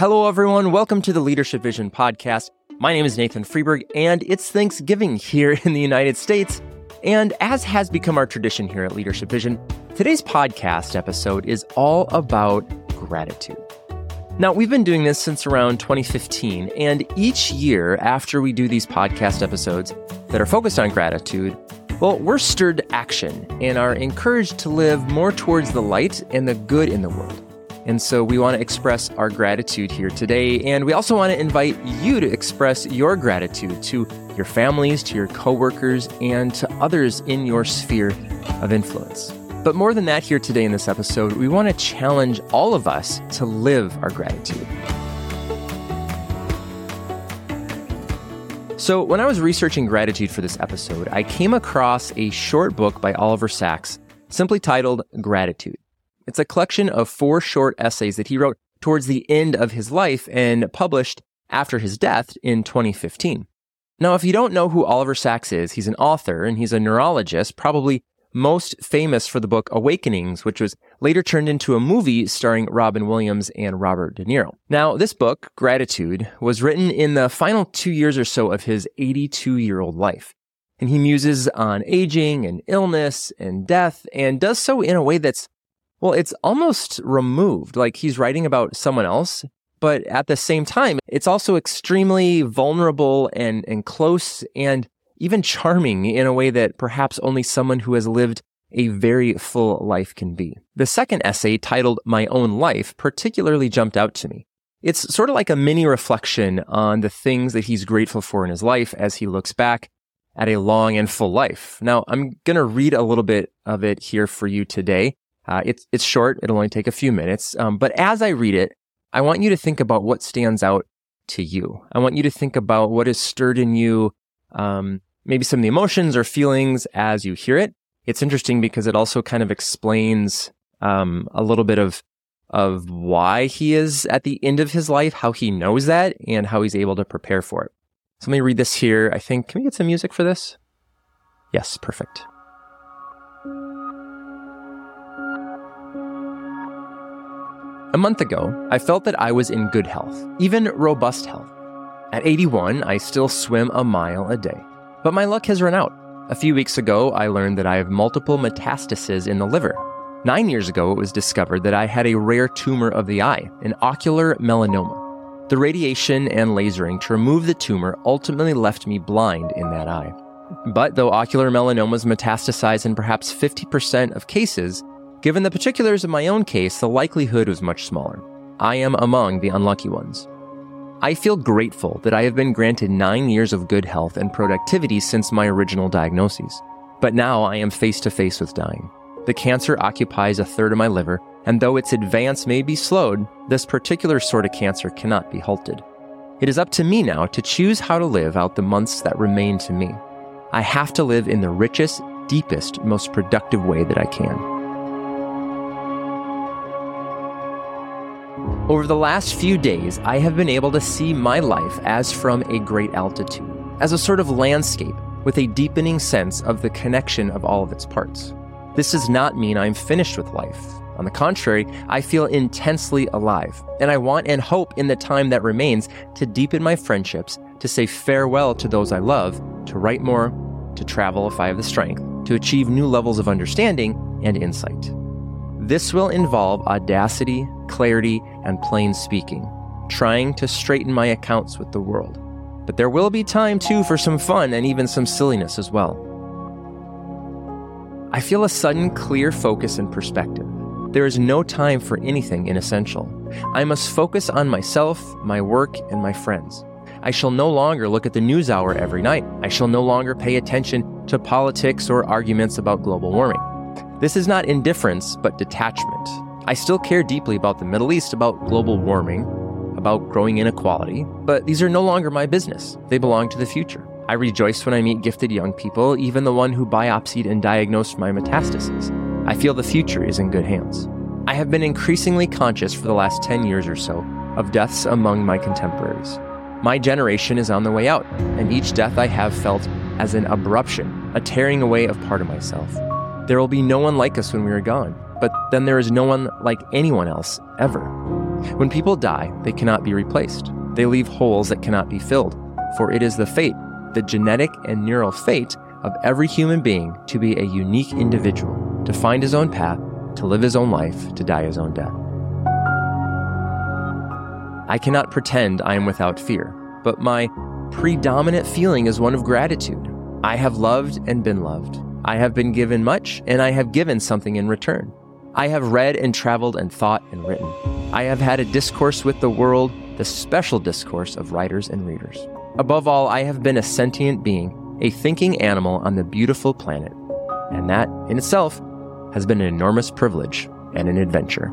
Hello, everyone. Welcome to the Leadership Vision podcast. My name is Nathan Freeburg, and it's Thanksgiving here in the United States. And as has become our tradition here at Leadership Vision, today's podcast episode is all about gratitude. Now, we've been doing this since around 2015, and each year after we do these podcast episodes that are focused on gratitude, well, we're stirred to action and are encouraged to live more towards the light and the good in the world. And so we want to express our gratitude here today. And we also want to invite you to express your gratitude to your families, to your coworkers, and to others in your sphere of influence. But more than that, here today in this episode, we want to challenge all of us to live our gratitude. So, when I was researching gratitude for this episode, I came across a short book by Oliver Sacks simply titled Gratitude. It's a collection of four short essays that he wrote towards the end of his life and published after his death in 2015. Now, if you don't know who Oliver Sacks is, he's an author and he's a neurologist, probably most famous for the book Awakenings, which was later turned into a movie starring Robin Williams and Robert De Niro. Now, this book, Gratitude, was written in the final two years or so of his 82 year old life. And he muses on aging and illness and death and does so in a way that's, well, it's almost removed. Like he's writing about someone else, but at the same time, it's also extremely vulnerable and, and close and even charming in a way that perhaps only someone who has lived a very full life can be. The second essay, titled My Own Life, particularly jumped out to me. It's sort of like a mini reflection on the things that he's grateful for in his life as he looks back at a long and full life. Now, I'm going to read a little bit of it here for you today. Uh, it's, it's short. It'll only take a few minutes. Um, but as I read it, I want you to think about what stands out to you. I want you to think about what is stirred in you, um, maybe some of the emotions or feelings as you hear it. It's interesting because it also kind of explains um, a little bit of of why he is at the end of his life, how he knows that, and how he's able to prepare for it. So let me read this here. I think can we get some music for this? Yes, perfect. A month ago, I felt that I was in good health, even robust health. At 81, I still swim a mile a day. But my luck has run out. A few weeks ago, I learned that I have multiple metastases in the liver. Nine years ago, it was discovered that I had a rare tumor of the eye, an ocular melanoma. The radiation and lasering to remove the tumor ultimately left me blind in that eye. But though ocular melanomas metastasize in perhaps 50% of cases, given the particulars of my own case, the likelihood was much smaller. I am among the unlucky ones. I feel grateful that I have been granted nine years of good health and productivity since my original diagnoses. But now I am face to face with dying. The cancer occupies a third of my liver, and though its advance may be slowed, this particular sort of cancer cannot be halted. It is up to me now to choose how to live out the months that remain to me. I have to live in the richest, deepest, most productive way that I can. Over the last few days, I have been able to see my life as from a great altitude, as a sort of landscape with a deepening sense of the connection of all of its parts. This does not mean I'm finished with life. On the contrary, I feel intensely alive, and I want and hope in the time that remains to deepen my friendships, to say farewell to those I love, to write more, to travel if I have the strength, to achieve new levels of understanding and insight. This will involve audacity, clarity, and plain speaking, trying to straighten my accounts with the world. But there will be time too for some fun and even some silliness as well. I feel a sudden clear focus and perspective. There is no time for anything inessential. I must focus on myself, my work, and my friends. I shall no longer look at the news hour every night. I shall no longer pay attention to politics or arguments about global warming. This is not indifference, but detachment. I still care deeply about the Middle East, about global warming, about growing inequality, but these are no longer my business. They belong to the future. I rejoice when I meet gifted young people, even the one who biopsied and diagnosed my metastases. I feel the future is in good hands. I have been increasingly conscious for the last 10 years or so of deaths among my contemporaries. My generation is on the way out, and each death I have felt as an abruption, a tearing away of part of myself. There will be no one like us when we are gone, but then there is no one like anyone else ever. When people die, they cannot be replaced. They leave holes that cannot be filled, for it is the fate, the genetic and neural fate of every human being to be a unique individual, to find his own path, to live his own life, to die his own death. I cannot pretend I am without fear, but my predominant feeling is one of gratitude. I have loved and been loved. I have been given much, and I have given something in return. I have read and traveled and thought and written. I have had a discourse with the world, the special discourse of writers and readers. Above all, I have been a sentient being, a thinking animal on the beautiful planet. And that, in itself, has been an enormous privilege and an adventure.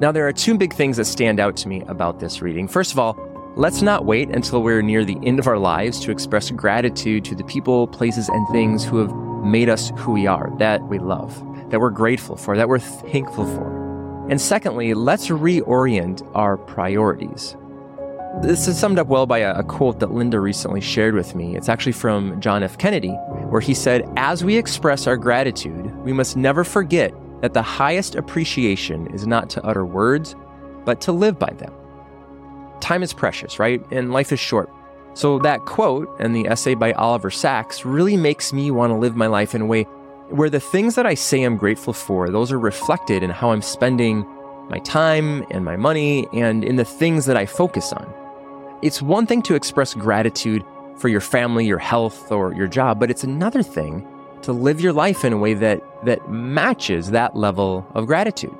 Now, there are two big things that stand out to me about this reading. First of all, let's not wait until we're near the end of our lives to express gratitude to the people, places, and things who have made us who we are, that we love, that we're grateful for, that we're thankful for. And secondly, let's reorient our priorities. This is summed up well by a, quote that Linda recently shared with me. It's actually from John F. Kennedy, where he said, As we express our gratitude, we must never forget that the highest appreciation is not to utter words, but to live by them. Time is precious, right? And life is short. So, that quote and the essay by Oliver Sacks really makes me want to live my life in a way where the things that I say I'm grateful for, those are reflected in how I'm spending my time and my money and in the things that I focus on. It's one thing to express gratitude for your family, your health, or your job, but it's another thing to live your life in a way that, that matches that level of gratitude.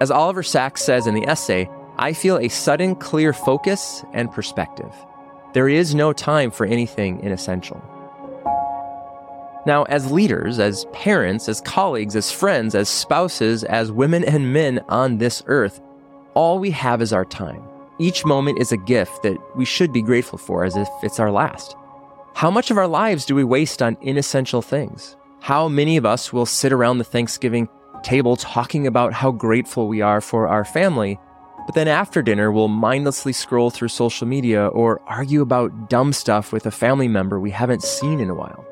As Oliver Sacks says in the essay, I feel a sudden clear focus and perspective. There is no time for anything inessential. Now, as leaders, as parents, as colleagues, as friends, as spouses, as women and men on this earth, all we have is our time. Each moment is a gift that we should be grateful for as if it's our last. How much of our lives do we waste on inessential things? How many of us will sit around the Thanksgiving table talking about how grateful we are for our family but then after dinner, we'll mindlessly scroll through social media or argue about dumb stuff with a family member we haven't seen in a while.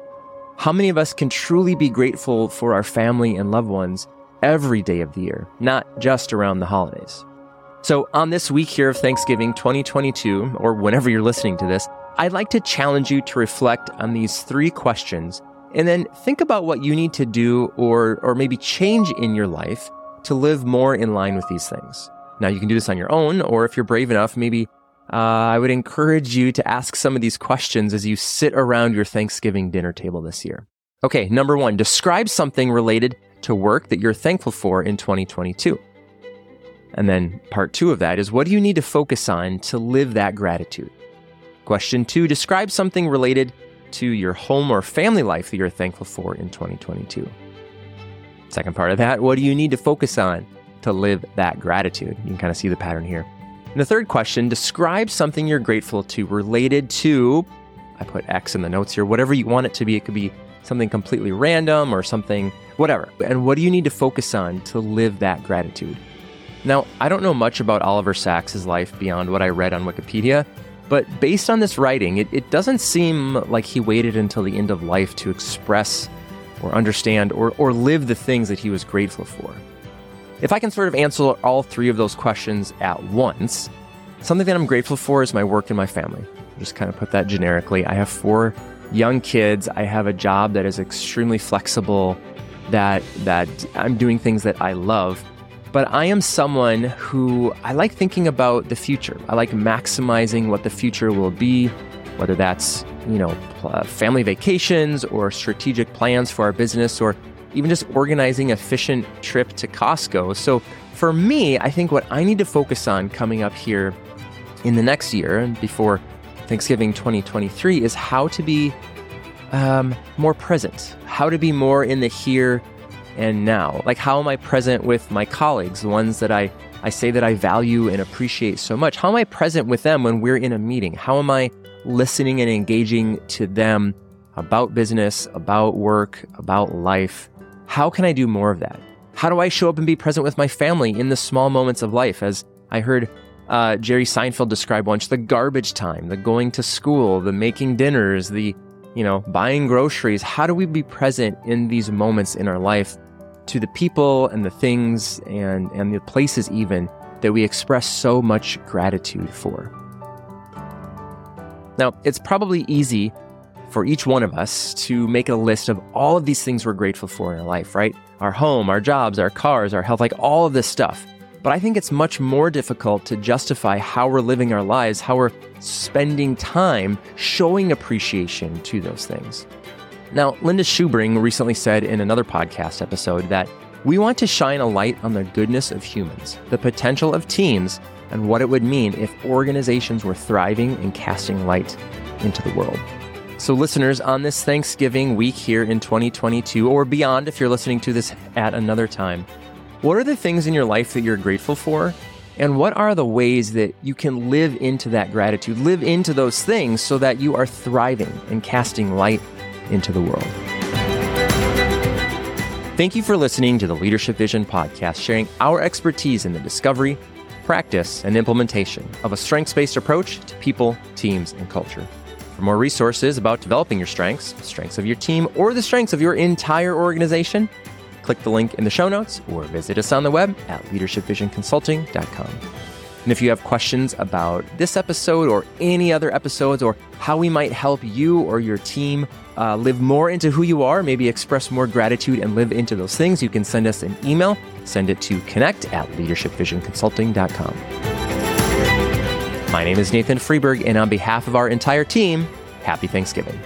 How many of us can truly be grateful for our family and loved ones every day of the year, not just around the holidays? So, on this week here of Thanksgiving 2022, or whenever you're listening to this, I'd like to challenge you to reflect on these three questions and then think about what you need to do or, or maybe change in your life to live more in line with these things. Now, you can do this on your own, or if you're brave enough, maybe uh, I would encourage you to ask some of these questions as you sit around your Thanksgiving dinner table this year. Okay, number one, describe something related to work that you're thankful for in 2022. And then part two of that is what do you need to focus on to live that gratitude? Question two, describe something related to your home or family life that you're thankful for in 2022. Second part of that, what do you need to focus on to live that gratitude. You can kind of see the pattern here. And the third question describe something you're grateful to related to, I put X in the notes here, whatever you want it to be. It could be something completely random or something, whatever. And what do you need to focus on to live that gratitude? Now, I don't know much about Oliver Sacks' life beyond what I read on Wikipedia, but based on this writing, it, it doesn't seem like he waited until the end of life to express or understand or, or live the things that he was grateful for. If I can sort of answer all three of those questions at once, something that I'm grateful for is my work and my family. Just kind of put that generically. I have four young kids. I have a job that is extremely flexible, that that I'm doing things that I love. But I am someone who I like thinking about the future. I like maximizing what the future will be, whether that's, you know, family vacations or strategic plans for our business or even just organizing efficient trip to Costco. So for me, I think what I need to focus on coming up here in the next year and before Thanksgiving 2023 is how to be um, more present, how to be more in the here and now. Like, how am I present with my colleagues, the ones that I, I say that I value and appreciate so much? How am I present with them when we're in a meeting? How am I listening and engaging to them about business, about work, about life? How can I do more of that? How do I show up and be present with my family in the small moments of life? As I heard uh, Jerry Seinfeld describe once the garbage time, the going to school, the making dinners, the you know, buying groceries. How do we be present in these moments in our life to the people and the things and, and the places even that we express so much gratitude for. Now, it's probably easy for each one of us to make a list of all of these things we're grateful for in our life, right? Our home, our jobs, our cars, our health, like all of this stuff. But I think it's much more difficult to justify how we're living our lives, how we're spending time showing appreciation to those things. Now, Linda Schubring recently said in another podcast episode that we want to shine a light on the goodness of humans, the potential of teams, and what it would mean if organizations were thriving and casting light into the world. So, listeners, on this Thanksgiving week here in 2022 or beyond, if you're listening to this at another time, what are the things in your life that you're grateful for? And what are the ways that you can live into that gratitude, live into those things so that you are thriving and casting light into the world? Thank you for listening to the Leadership Vision podcast, sharing our expertise in the discovery, practice, and implementation of a strengths based approach to people, teams, and culture. For more resources about developing your strengths, strengths of your team, or the strengths of your entire organization, click the link in the show notes or visit us on the web at leadershipvisionconsulting.com. And if you have questions about this episode or any other episodes or how we might help you or your team uh, live more into who you are, maybe express more gratitude and live into those things, you can send us an email. Send it to connect at leadershipvisionconsulting.com. My name is Nathan Freeburg, and on behalf of our entire team, happy Thanksgiving.